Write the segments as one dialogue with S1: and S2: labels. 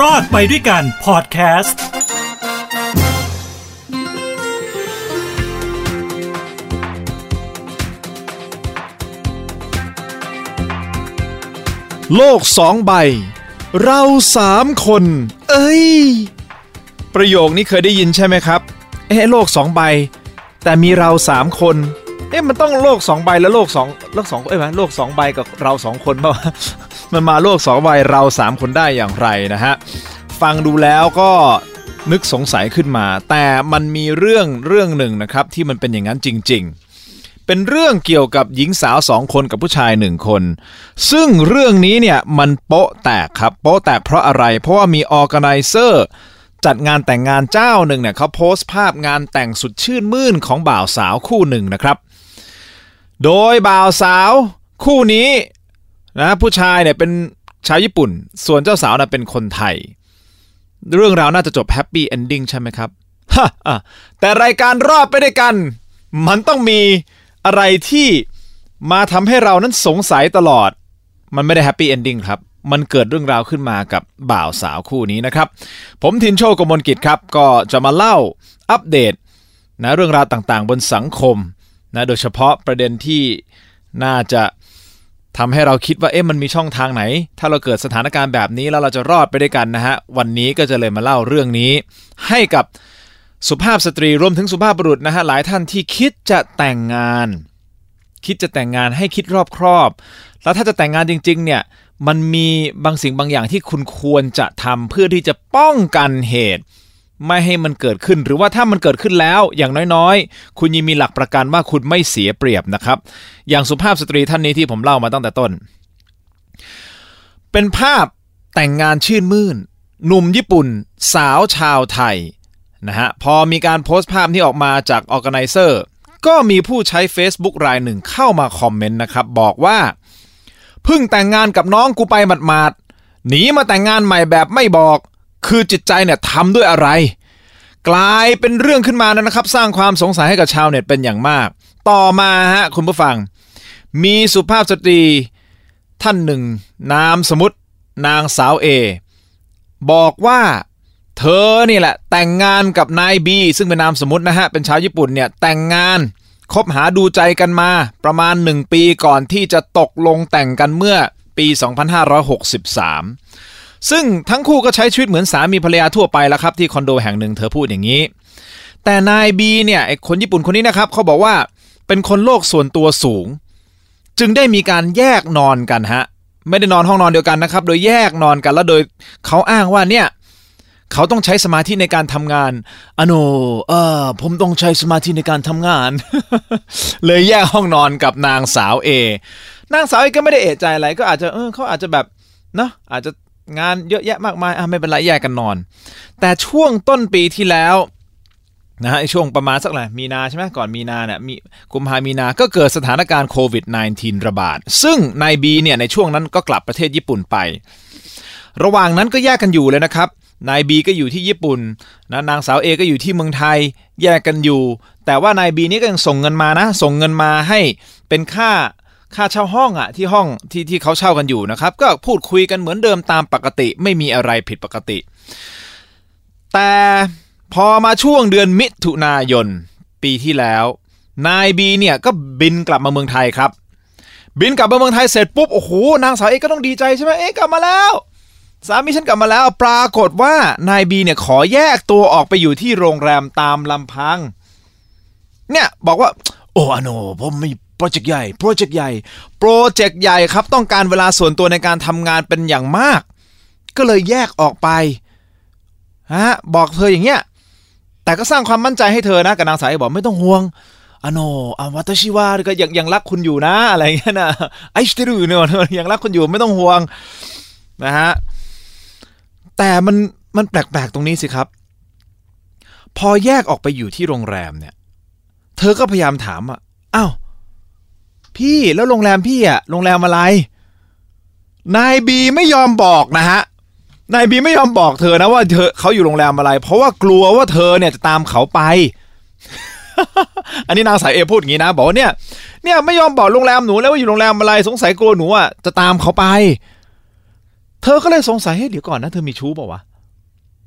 S1: รอดไปด้วยกันพอดแคสต์
S2: โลกสองใบ เราสามคน เอ้ย ประโยคนี้เคยได้ยินใช่ไหมครับ เอ๊ะโลกสองใบ แต่มีเราสามคน เอ๊ะมันต้องโลกสองใบแล้วโลกสองโลกสองเอ้ยไหมโลกสองใบกับเราสองคนเปล่าะมันมาโลกสองใบเราสามคนได้อย่างไรนะฮะฟังดูแล้วก็นึกสงสัยขึ้นมา แต่มันมีเรื่องเรื่องหนึ่งนะครับที่มันเป็นอย่างนั้นจริง ๆ เป็นเรื่องเกี่ยวกับหญิงสาวสองคนกับผู้ชายหนึ่งคน ซึ่งเรื่องนี้เนี่ยมันโป๊ะแตกครับโป๊ะแตกเพราะอะไร เพราะว่ามีออแกไนเซอร์จัดงานแต่งงานเจ้าหนึ่งเนี่ยเขาโพสต์ภาพงานแต่งสุดชื่นมื่นของบ่าวสาวคู่หนึ่งนะครับ โดยบ่าวสาวคู่นี้นะผู้ชายเนี่ยเป็นชาวญี่ปุ่น ส่วนเจ้าสาวน่ะเป็นคนไทย เรื่องราวน่าจะจบ happy ending ใช่ไหมครับฮะอะแต่รายการรอดไปด้วยกัน มันต้องมีอะไรที่มาทำให้เรานั้นสงสัยตลอด มันไม่ได้ happy ending ครับ มันเกิดเรื่องราวขึ้นมากับบ่าวสาวคู่นี้นะครับ ผมทินโชกมลกิจครับ ก็จะมาเล่าอัปเดตนะเรื่องราวต่างๆ บนสังคม นะโดยเฉพาะประเด็นที่น่าจะทำให้เราคิดว่าเอ๊ะมันมีช่องทางไหน ถ้าเราเกิดสถานการณ์แบบนี้แล้วเราจะรอดไปด้วยกันนะฮะ วันนี้ก็จะเลยมาเล่าเรื่องนี้ ให้กับสุภาพสตรีรวมถึงสุภาพบุรุษนะฮะหลายท่านที่คิดจะแต่งงาน คิดจะแต่งงานให้คิดรอบครอบ แล้วถ้าจะแต่งงานจริง ๆ เนี่ยมันมีบางสิ่งบางอย่างที่คุณควรจะทำเพื่อที่จะป้องกันเหตุ ไม่ให้มันเกิดขึ้น หรือว่าถ้ามันเกิดขึ้นแล้วอย่างน้อยๆ คุณยังมีหลักประกันว่าคุณไม่เสียเปรียบนะครับ อย่างสุภาพสตรีท่านนี้ที่ผมเล่ามาตั้งแต่ต้น เป็นภาพแต่งงานชื่นมื่นหนุ่มญี่ปุ่น สาวชาวไทยนะฮะพอมีการโพสต์ภาพนี้ออกมาจากออ g a ไนเซอร์ก็มีผู้ใช้ Facebook รายหนึ่งเข้ามาคอมเมนต์นะครับ บอกว่าเพิ่งแต่งงานกับน้องกูไปหมาดๆหนีมาแต่งงานใหม่แบบไม่บอก คือจิตใจเนี่ยทำด้วยอะไร กลายเป็นเรื่องขึ้นมานะครับ สร้างความสงสัยให้กับชาวเน็ตเป็นอย่างมาก ต่อมาฮะคุณผู้ฟัง มีสุภาพสตรี ท่านหนึ่ง นามสมมตินางสาวเอบอกว่าเธอนี่แหละ แต่งงานกับนายบีซึ่งเป็นนามสมมตินะฮะ เป็นชาวญี่ปุ่นเนี่ย แต่งงานคบหาดูใจกันมา ประมาณ 1 ปีก่อนที่จะตกลงแต่งกันเมื่อปี 2563 ซึ่งทั้งคู่ก็ใช้ชีวิตเหมือนสามีภรรยาทั่วไปแล้วครับที่คอนโดแห่งหนึ่งเธอพูดอย่างนี้ แต่นายบีเนี่ยไอคนญี่ปุ่นคนนี้นะครับเขาบอกว่าเป็นคนโลกส่วนตัวสูง จึงได้มีการแยกนอนกันฮะไม่ได้นอนห้องนอนเดียวกันนะครับ โดยแยกนอนกันแล้วโดยเขาอ้างว่าเนี่ยเขาต้องใช้สมาธิในการทำงานอโนเออผมต้องใช้สมาธิในการทำงาน เลยแยกห้องนอนกับนางสาวเอนางสาวเอก็ไม่ได้เอะใจอะไรก็อาจจะเออเขาอาจจะแบบเนาะอาจจะ งานเยอะแยะมากมายอะไม่เป็นไรแยกกันนอน แต่ช่วงต้นปีที่แล้วนะฮะช่วงประมาณสักไหนมีนาใช่ไหมก่อนมีนาเนี่ยมีกุมภามีนาก็เกิดสถานการณ์โควิด -19 ระบาด ซึ่งนายบีเนี่ยในช่วงนั้นก็กลับประเทศญี่ปุ่นไป ระหว่างนั้นก็แยกกันอยู่เลยนะครับนายบีก็อยู่ที่ญี่ปุ่นนะนางสาวเอก็อยู่ที่เมืองไทยแยกกันอยู่ แต่ว่านายบีนี่ก็ยังส่งเงินมานะ ส่งเงินมาให้เป็นค่า ค่าเช่าห้องอะที่ห้องที่ที่เขาเช่ากันอยู่นะครับ ก็พูดคุยกันเหมือนเดิมตามปกติไม่มีอะไรผิดปกติ แต่พอมาช่วงเดือนมิถุนายน ปีที่แล้ว นายบีเนี่ยก็บินกลับมาเมืองไทยครับ บินกลับมาเมืองไทยเสร็จปุ๊บโอ้โหนางสาวเอกก็ต้องดีใจใช่ไหมเอ๊กลับมาแล้วสามีฉันกลับมาแล้วปรากฏว่านายบีเนี่ยขอแยกตัวออกไปอยู่ที่โรงแรมตามลำพัง เนี่ยบอกว่า โอ้อโนผมมีโปรเจกต์ใหญ่โปรเจกต์ใหญ่โปรเจกต์ใหญ่ครับต้องการเวลาส่วนตัวในการทำงานเป็นอย่างมาก ก็เลยแยกออกไปฮะบอกเธออย่างเงี้ยแต่ก็สร้างความมั่นใจให้เธอนะกับนางสาวเอกบอกไม่ต้องห่วงอโนอาวัตชิวาก็ยังยังรักคุณอยู่นะ อะไรเงี้ยนะไอสติรุเนอะยังรักคุณอยู่ไม่ต้องห่วงนะฮะแต่มันมันแปลกๆตรงนี้สิครับ พอแยกออกไปอยู่ที่โรงแรมเนี่ย เธอก็พยายามถามอะอ้าวพี่แล้วโรงแรมพี่อะโรงแรมอะไร นายบีไม่ยอมบอกนะฮะนายบีไม่ยอมบอกเธอนะว่าเธอเขาอยู่โรงแรมอะไร เพราะว่ากลัวว่าเธอเนี่ยจะตามเขาไป อันนี้นางสายเอพูดอย่างนี้นะบอกว่าเนี่ย เนี่ยไม่ยอมบอกโรงแรมหนูแล้วว่าอยู่โรงแรมอะไร สงสัยกลัวหนูอะจะตามเขาไป เธอก็เลยสงสัยเฮ้ยเดี๋ยวก่อนนะเธอมีชู้เปล่าวะ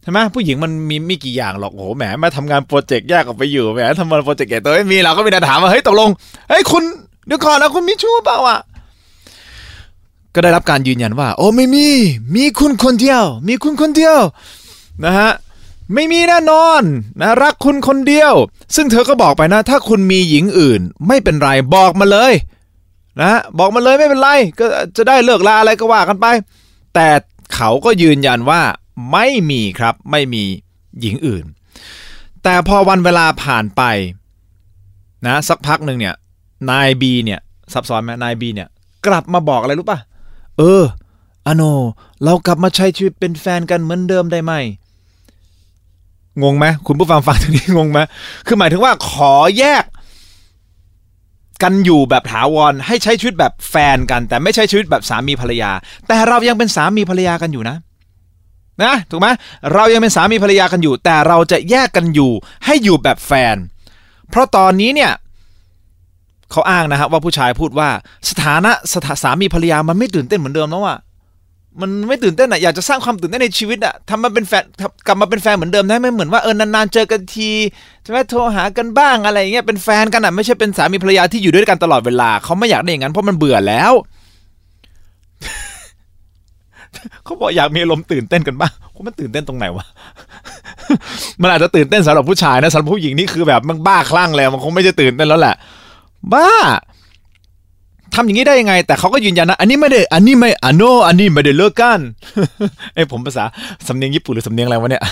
S2: ใช่ไหมผู้หญิงมันมีไม่กี่อย่างหรอกโอ้โหแหมมาทำงานโปรเจกต์แยกออกไปอยู่แหมทำงานโปรเจกต์ใหญ่ตัวไม่มีเราก็มีแต่ถามว่าเฮ้ยตกลงเฮ้ยคุณเดี๋ยวก่อนนะคุณมีชู้เปล่าอะก็ได้รับการยืนยันว่า โอ้ไม่มี มีคุณคนเดียว มีคุณคนเดียวนะฮะไม่มีแน่นอนนะรักคุณคนเดียว ซึ่งเธอก็บอกไปนะ ถ้าคุณมีหญิงอื่น ไม่เป็นไรบอกมาเลยนะบอกมาเลยไม่เป็นไร ก็จะได้เลิกลาอะไรก็ว่ากันไป แต่เขาก็ยืนยันว่า ไม่มีครับไม่มีหญิงอื่น แต่พอวันเวลาผ่านไปนะสักพักหนึ่งเนี่ยนายบีเนี่ยซับซ้อนไหมนายบีเนี่ยกลับมาบอกอะไรรู้ป่ะ เอออโน เรากลับมาใช้ชีวิตเป็นแฟนกันเหมือนเดิมได้ไหม งงไหมคุณผู้ฟังฟังตรงนี้งงไหมคือหมายถึงว่าขอแยก กันอยู่แบบถาวรให้ใช้ชีวิตแบบแฟนกัน แต่ไม่ใช้ชีวิตแบบสามีภรรยา แต่เรายังเป็นสามีภรรยากันอยู่นะ นะถูกไหมเรายังเป็นสามีภรรยากันอยู่ แต่เราจะแยกกันอยู่ให้อยู่แบบแฟน เพราะตอนนี้เนี่ยเขาอ้างนะครับว่าผู้ชายพูดว่าสถานะสถาสามีภรรยามันไม่ตื่นเต้นเหมือนเดิมแล้วอะมันไม่ตื่นเต้นอะอยากจะสร้างความตื่นเต้นในชีวิตอะทำมาเป็นแฟนกลับมาเป็นแฟนเหมือนเดิมได้ไหมเหมือนว่าเออนานๆเจอกันทีใช่ไหมโทรหากันบ้างอะไรอย่างเงี้ยเป็นแฟนกันอะไม่ใช่เป็นสามีภรรยาที่อยู่ด้วยกันตลอดเวลาเขาไม่อยากได้อย่างนั้นเพราะมันเบื่อแล้ว เขาบอกอยากมีอารมณ์ตื่นเต้นกันบ้างคุณมันตื่นเต้นตรงไหนวะ มันอาจจะตื่นเต้นสำหรับผู้ชายนะสำหรับผู้หญิงนี่คือแบบมันบ้าคลั่งแล้ว มันคงไม่จะตื่นเต้นแล้วแหละ บ้าทำอย่างนี้ได้ยังไง แต่เขาก็ยืนยันนะ อันนี้ไม่ได้ อันนี้ไม่อันโนอันนี้ไม่ได้เลิกกันไอ้ผมภาษาสำเนียงญี่ปุ่นหรือสำเนียงอะไรวะเนี่ย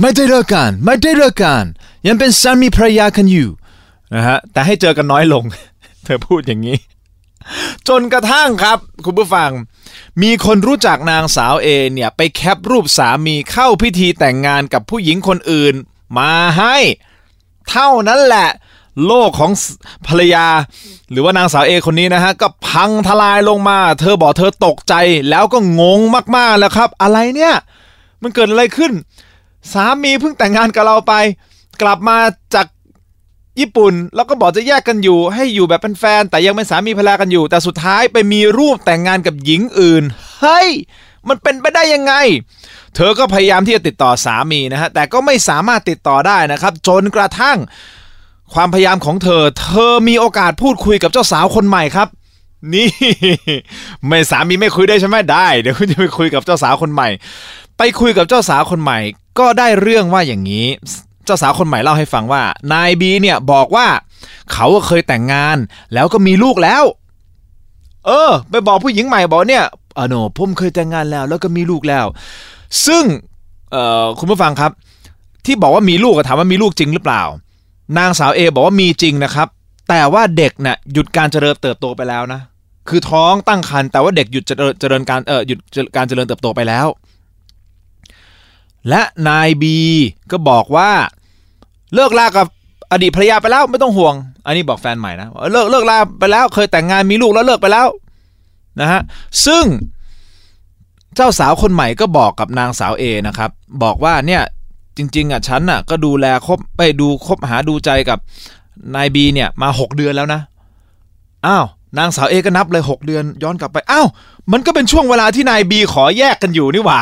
S2: ไม่ได้เลิกกัน ไม่ได้เลิกกัน ยังเป็นสามีภรรยากันอยู่นะฮะ แต่ให้เจอกันน้อยลง เธอพูดอย่างนี้ จนกระทั่งครับ คุณผู้ฟัง มีคนรู้จักนางสาวเอเนี่ยไปแคปรูปสามีเข้าพิธีแต่งงานกับผู้หญิงคนอื่น มาให้ เท่านั้นแหละ โลกของภรรยา หรือว่านางสาวเอคนนี้นะฮะ ก็พังทลายลงมา เธอบอกเธอตกใจแล้วก็งงมากๆแล้วครับ อะไรเนี่ย มันเกิดอะไรขึ้น สามีเพิ่งแต่งงานกับเราไป กลับมาจาก ญี่ปุ่น แล้วก็บอกจะแยกกันอยู่ ให้อยู่แบบเป็นแฟน แต่ยังเป็นสามีภรรยากันอยู่ แต่สุดท้ายไปมีรูปแต่งงานกับหญิงอื่น เฮ้ย มันเป็นไปได้ยังไง เธอก็พยายามที่จะติดต่อสามีนะฮะ แต่ก็ไม่สามารถติดต่อได้นะครับ จนกระทั่ง ความพยายามของเธอ เธอมีโอกาสพูดคุยกับเจ้าสาวคนใหม่ครับนี่ ไม่สามีไม่คุยได้ใช่ไหมได้ เดี๋ยวคุณจะไปคุยกับเจ้าสาวคนใหม่ ไปคุยกับเจ้าสาวคนใหม่ ก็ได้เรื่องว่าอย่างนี้ เจ้าสาวคนใหม่เล่าให้ฟังว่านายบีเนี่ยบอกว่า เขาเคยแต่งงานแล้วก็มีลูกแล้ว เออ ไปบอกผู้หญิงใหม่บอกเนี่ยอ๋อโนผมเคยแต่งงานแล้ว แล้วก็มีลูกแล้ว ซึ่งเอ่อคุณผู้ฟังครับ ที่บอกว่ามีลูกถามว่ามีลูกจริงหรือเปล่า นางสาวเอบอกว่ามีจริงนะครับ แต่ว่าเด็กเนะ่ยหยุดการเจริญเติบโตไปแล้วนะคือท้องตั้งครรภ์แต่ว่าเด็กหยุดเจริญเจริญการเออหยุดการเจริญเติบโตไปแล้ว และนายบีก็บอกว่า เลิกลากับอดีตภรรยาไปแล้วไม่ต้องห่วง อันนี้บอกแฟนใหม่นะเลิกเลิกลาไปแล้ว เคยแต่งงานมีลูกแล้วเลิกไปแล้วนะฮะซึ่งเจ้าสาวคนใหม่ก็บอกกับนางสาวเอนะครับบอกว่าเนี่ยจริงๆอะฉันอะก็ดูแลคบไปดูคบหาดูใจกับนายบีเนี่ยมาหกเดือนแล้วนะอ้าวนางสาวเอก็นับเลยหกเดือนย้อนกลับไปอ้าวมันก็เป็นช่วงเวลาที่นายบีขอแยกกันอยู่นี่หว่า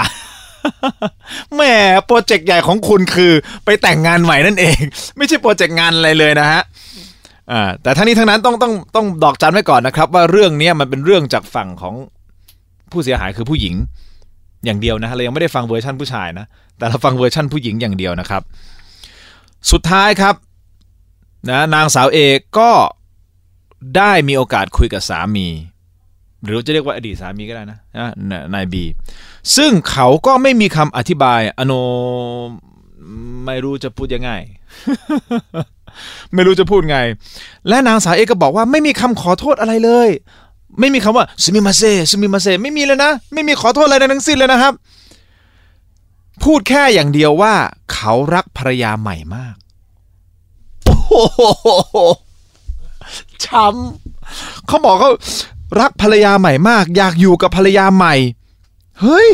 S2: แหมโปรเจกต์ใหญ่ของคุณคือ ไปแต่งงานใหม่นั่นเอง ไม่ใช่โปรเจกต์งานอะไรเลยนะฮะอ่าแต่ทั้งนี้ทั้งนั้นต้องต้องต้องดอกจันไว้ก่อนนะครับ ว่าเรื่องนี้มันเป็นเรื่องจากฝั่งของผู้เสียหายคือผู้หญิงอย่างเดียวนะเรายังไม่ได้ฟังเวอร์ชันผู้ชายนะ แต่เราฟังเวอร์ชั่นผู้หญิงอย่างเดียวนะครับ สุดท้ายครับนะนางสาวเอกก็ได้มีโอกาสคุยกับสามี หรือจะเรียกว่าอดีตสามีก็ได้นะนะนายบี ซึ่งเขาก็ไม่มีคำอธิบายอโนไม่รู้จะพูดยังไง ไม่รู้จะพูดไง และนางสาวเอกก็บอกว่าไม่มีคำขอโทษอะไรเลย ไม่มีคำว่าสมิมาเซสมิมาเซไม่มีเลยนะ ไม่มีขอโทษอะไรทั้งสิ้นเลยนะครับ พูดแค่อย่างเดียวว่า เขารักภรรยาใหม่มากโอ้โหช้ำเขาบอกเขารักภรรยาใหม่มาก อยากอยู่กับภรรยาใหม่ เฮ้ย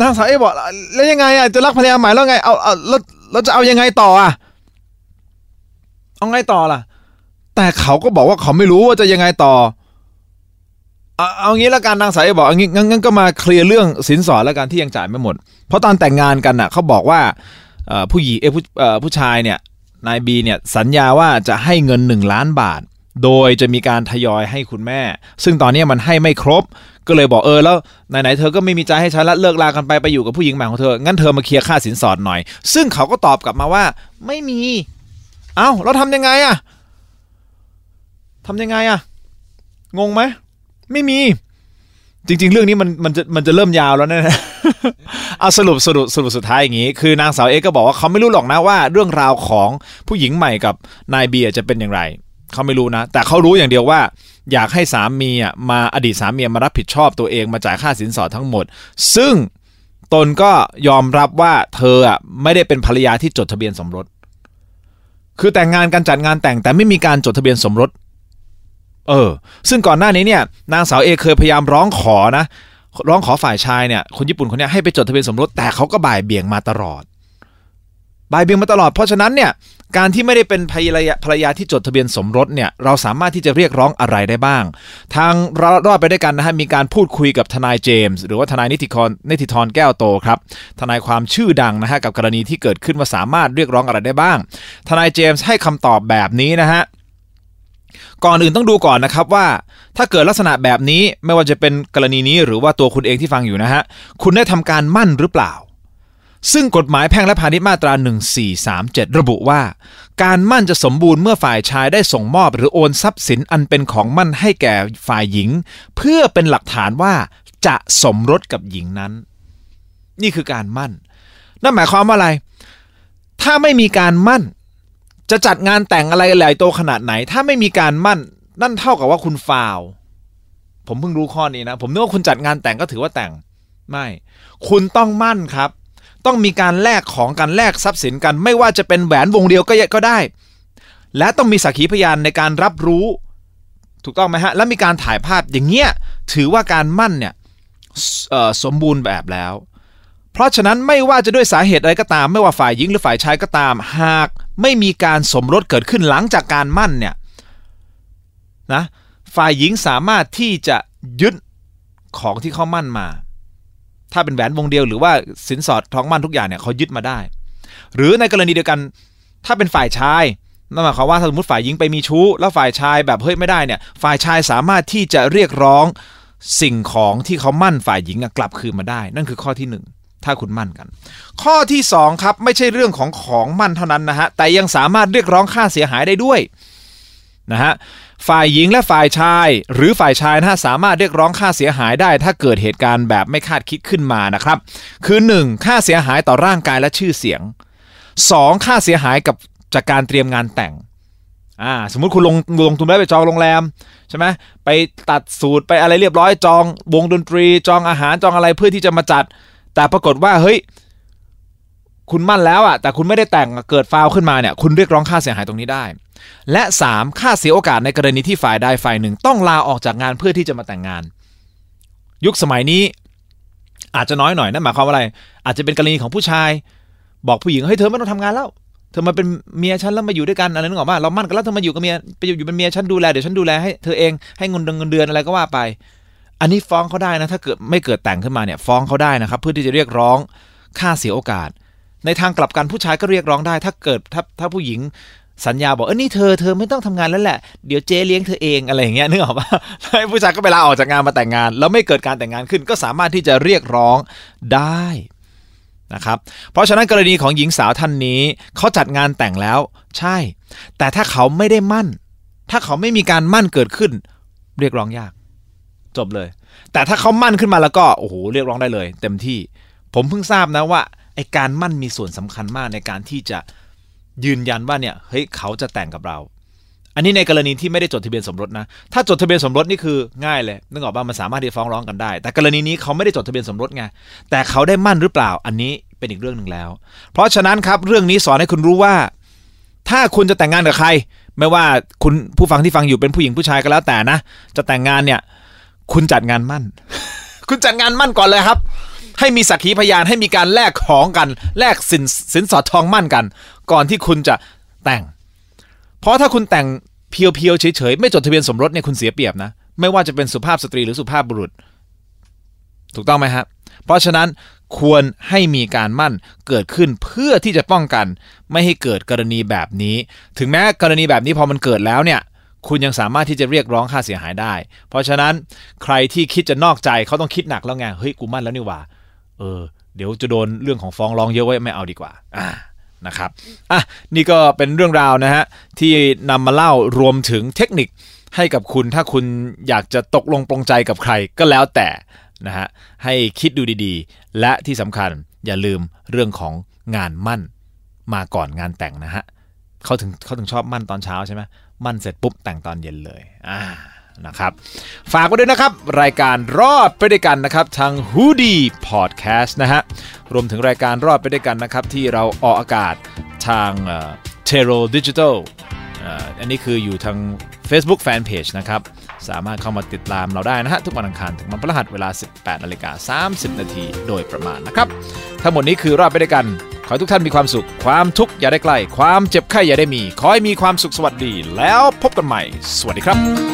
S2: นางสาวเอบอกแล้วยังไงอะจะรักภรรยาใหม่แล้วไงเอาเอาแล้วเราจะเอายังไงต่ออะเอาไงต่อล่ะ แต่เขาก็บอกว่าเขาไม่รู้ว่าจะยังไงต่อ เอาเอางี้ละกันนางสาวเอบอกเอางี้งั้นงั้นก็มาเคลียร์เรื่องสินสอดแล้วกันที่ยังจ่ายไม่หมด เพราะตอนแต่งงานกันน่ะ เขาบอกว่าผู้หญิงเอยผู้ผู้ชายเนี่ยนายบีเนี่ยสัญญาว่าจะให้เงิน 1 ล้านบาท โดยจะมีการทยอยให้คุณแม่ ซึ่งตอนนี้มันให้ไม่ครบ ก็เลยบอกเออแล้วไหนๆเธอก็ไม่มีใจให้ฉันละเลิกลากันไปไปอยู่กับผู้หญิงใหม่ของเธอ งั้นเธอมาเคลียร์ค่าสินสอดหน่อย ซึ่งเขาก็ตอบกลับมาว่า ไม่มี เอ้าเราทำยังไงอะทำยังไงอะงงไหมไม่มี จริง ๆ เรื่องนี้มันมันจะมันจะเริ่มยาวแล้วนะเอาสรุปสรุปสรุปสุดท้ายอย่างนี้ คือนางสาวเอกก็บอกว่าเขาไม่รู้หรอกนะว่า เรื่องราวของผู้หญิงใหม่กับนายเบียร์จะเป็นอย่างไร เขาไม่รู้นะ แต่เขารู้อย่างเดียวว่า อยากให้สามีอะมาอดีตสามีมารับผิดชอบตัวเองมาจ่ายค่าสินสอดทั้งหมด ซึ่งตนก็ยอมรับว่าเธออะไม่ได้เป็นภรรยาที่จดทะเบียนสมรส คือแต่งงานกันจัดงานแต่งแต่ไม่มีการจดทะเบียนสมรส เออ ซึ่งก่อนหน้านี้เนี่ย นางสาวเอเคยพยายามร้องขอนะร้องขอฝ่ายชายเนี่ยคนญี่ปุ่นคนนี้ให้ไปจดทะเบียนสมรสแต่เขาก็บ่ายเบี่ยงมาตลอด บ่ายเบี่ยงมาตลอดเพราะฉะนั้นเนี่ย การที่ไม่ได้เป็นภรรยาภรรยาที่จดทะเบียนสมรสเนี่ยเราสามารถที่จะเรียกร้องอะไรได้บ้าง ทางเรารอดไปด้วยกันนะฮะมีการพูดคุยกับทนายเจมส์หรือว่าทนายนิติกรนิติธรแก้วโตครับทนายความชื่อดังนะฮะกับกรณีที่เกิดขึ้นว่าสามารถเรียกร้องอะไรได้บ้าง ทนายเจมส์ให้คำตอบแบบนี้นะฮะก่อนอื่นต้องดูก่อนนะครับว่า ถ้าเกิดลักษณะแบบนี้ไม่ว่าจะเป็นกรณีนี้หรือว่าตัวคุณเองที่ฟังอยู่นะฮะคุณได้ทำการมั่นหรือเปล่า ซึ่งกฎหมายแพ่งและพาณิชย์มาตรา 1437 ระบุว่า การมั่นจะสมบูรณ์เมื่อฝ่ายชายได้ส่งมอบ หรือโอนทรัพย์สินอันเป็นของมั่นให้แก่ฝ่ายหญิง เพื่อเป็นหลักฐานว่าจะสมรสกับหญิงนั้น นี่คือการมั่น นั่นหมายความว่าอะไร ถ้าไม่มีการมั่น จะจัดงานแต่งอะไรใหญ่โตขนาดไหน ถ้าไม่มีการมั่น นั่นเท่ากับว่าคุณฟาวผมเพิ่งรู้ข้อนี้นะ ผมนึกว่าคุณจัดงานแต่งก็ถือว่าแต่ง ไม่ คุณต้องมั่นครับ ต้องมีการแลกของกันแลกทรัพย์สินกัน ไม่ว่าจะเป็นแหวนวงเดียวก็ก็ได้ และต้องมีสักขีพยานในการรับรู้ ถูกต้องไหมฮะ และมีการถ่ายภาพอย่างเงี้ยถือว่าการมั่นเนี่ยสเอ่อสมบูรณ์แบบแล้ว เพราะฉะนั้นไม่ว่าจะด้วยสาเหตุอะไรก็ตาม ไม่ว่าฝ่ายหญิงหรือฝ่ายชายก็ตาม หากไม่มีการสมรสเกิดขึ้นหลังจากการมั่นเนี่ยนะฝ่ายหญิงสามารถที่จะยึดของที่เขามั่นมา ถ้าเป็นแหวนวงเดียวหรือว่าสินสอดทองมั่นทุกอย่างเนี่ยเขายึดมาได้ หรือในกรณีเดียวกัน ถ้าเป็นฝ่ายชายนั่นหมายความว่าสมมติฝ่ายหญิงไปมีชู้ แล้วฝ่ายชายแบบเฮ้ยไม่ได้เนี่ย ฝ่ายชายสามารถที่จะเรียกร้องสิ่งของที่เขามั่นฝ่ายหญิงกลับคืนมาได้ นั่นคือข้อที่หนึ่งถ้าคุณมั่นกัน ข้อที่ 2 ครับ ไม่ใช่เรื่องของของมั่นเท่านั้นนะฮะแต่ยังสามารถเรียกร้องค่าเสียหายได้ด้วยนะฮะ ฝ่ายหญิงและฝ่ายชาย หรือฝ่ายชายนะฮะสามารถเรียกร้องค่าเสียหายได้ ถ้าเกิดเหตุการณ์แบบไม่คาดคิดขึ้นมานะครับ คือ 1. ค่าเสียหายต่อร่างกายและชื่อเสียง 2. ค่าเสียหายกับจากการเตรียมงานแต่งอ่าสมมุติคุณลงลงทุนได้ไปจองโรงแรมใช่ไหมไปตัดสูตรไปอะไรเรียบร้อยจอง วงดนตรีจองอาหารจองอะไรเพื่อที่จะมาจัด แต่ปรากฏว่าเฮ้ย คุณมั่นแล้วอะแต่คุณไม่ได้แต่งเกิดฟาวขึ้นมาเนี่ยคุณเรียกร้องค่าเสียหายตรงนี้ได้ และ 3. ค่าเสียโอกาสในกรณีที่ฝ่ายใดฝ่ายหนึ่ง ต้องลาออกจากงานเพื่อที่จะมาแต่งงาน ยุคสมัยนี้ อาจจะน้อยหน่อยนั่นหมายความว่าอะไร อาจจะเป็นกรณีของผู้ชาย บอกผู้หญิงเฮ้ยเธอไม่ต้องทำงานแล้วเธอมาเป็นเมียฉันแล้วมาอยู่ด้วยกันอะไรนึกออกป่ะเรามั่นกันแล้วเธอมาอยู่กับเมียไปอยู่เป็นเมียฉันดูแลเดี๋ยวฉันดูแลให้เธอเองให้เงินเดือนเงินเดือนอะไรก็ว่าไป อันนี้ฟ้องเขาได้นะ ถ้าเกิดไม่เกิดแต่งขึ้นมาเนี่ยฟ้องเขาได้นะครับ เพื่อที่จะเรียกร้องค่าเสียโอกาส ในทางกลับกันผู้ชายก็เรียกร้องได้ ถ้าเกิดถ้าถ้าผู้หญิงสัญญาบอกเออนี่เธอเธอไม่ต้องทำงานแล้วแหละเดี๋ยวเจ๊เลี้ยงเธอเองอะไรอย่างเงี้ยนึกออกปะแล้ผู้ชายก็ไปลาออกจากงานมาแต่งงาน แล้วไม่เกิดการแต่งงานขึ้นก็สามารถที่จะเรียกร้องได้นะครับเพราะฉะนั้นกรณีของหญิงสาวท่านนี้เขาจัดงานแต่งแล้วใช่ แต่ถ้าเขาไม่ได้มั่น ถ้าเขาไม่มีการมั่นเกิดขึ้น เรียกร้องยาก จบเลย แต่ถ้าเขามั่นขึ้นมาแล้วก็โอ้โหเรียกร้องได้เลย เต็มที่ ผมเพิ่งทราบนะว่า ไอการมั่นมีส่วนสำคัญมากในการที่จะยืนยันว่าเนี่ยเฮ้ยเขาจะแต่งกับเรา อันนี้ในกรณีที่ไม่ได้จดทะเบียนสมรสนะ ถ้าจดทะเบียนสมรสนี่คือง่ายเลยนึกออกป่ะมันสามารถที่ฟ้องร้องกันได้ แต่กรณีนี้เขาไม่ได้จดทะเบียนสมรสไงแต่เขาได้มั่นหรือเปล่า อันนี้เป็นอีกเรื่องหนึ่งแล้ว เพราะฉะนั้นครับเรื่องนี้สอนให้คุณรู้ว่า ถ้าคุณจะแต่งงานกับใคร ไม่ว่าคุณผู้ฟังที่ฟังอยู่เป็นผู้หญิงผู้ชายก็แล้วแต่นะ จะแต่งงานเนี่ย คุณจัดงานมั่น คุณจัดงานมั่นก่อนเลยครับ ให้มีสักขีพยานให้มีการแลกของกัน แลกสินสินสอดทองมั่นกัน ก่อนที่คุณจะแต่ง เพราะถ้าคุณแต่งเพียวๆเฉยๆไม่จดทะเบียนสมรสเนี่ยคุณเสียเปรียบนะ ไม่ว่าจะเป็นสุภาพสตรีหรือสุภาพบุรุษ ถูกต้องไหมครับเพราะฉะนั้นควรให้มีการมั่นเกิดขึ้นเพื่อที่จะป้องกัน ไม่ให้เกิดกรณีแบบนี้ ถึงแม้กรณีแบบนี้พอมันเกิดแล้วเนี่ย คุณยังสามารถที่จะเรียกร้องค่าเสียหายได้ เพราะฉะนั้นใครที่คิดจะนอกใจเขาต้องคิดหนักแล้วไงเฮ้ยกูมั่นแล้วนี่หว่า เออ เดี๋ยวจะโดนเรื่องของฟ้องร้องเยอะไว้ไม่เอาดีกว่า อ่านะครับอะนี่ก็เป็นเรื่องราวนะฮะที่นำมาเล่ารวมถึงเทคนิคให้กับคุณถ้าคุณอยากจะตกลงปรงใจกับใครก็แล้วแต่นะฮะให้คิดดูดีๆ และที่สำคัญอย่าลืมเรื่องของงานมั่นมาก่อนงานแต่งนะฮะเขาถึงเขาถึงชอบมั่นตอนเช้าใช่ไหมมั่นเสร็จปุ๊บแต่งตอนเย็นเลยอ่า นะครับ ฝากไว้ด้วยนะครับ รายการรอดไปด้วยกันนะครับทาง h o ดี้พอดแคสต์นะฮะรวมถึงรายการรอดไปด้วยกันนะครับที่เราออกอากาศทางเทโรดิจิทัลอันนี้คืออยู่ทาง Facebook Fanpage นะครับ สามารถเข้ามาติดตามเราได้นะฮะ ทุกวันอังคารถึงวันพฤหัสเวลา 18นาฬิกา30 นาทีโดยประมาณนะครับ ทั้งหมดนี้คือรอดไปด้วยกัน ขอให้ทุกท่านมีความสุข ความทุกข์อย่าได้ใกล้ ความเจ็บไข้อย่าได้มี ขอให้มีความสุขสวัสดี แล้วพบกันใหม่ สวัสดีครับ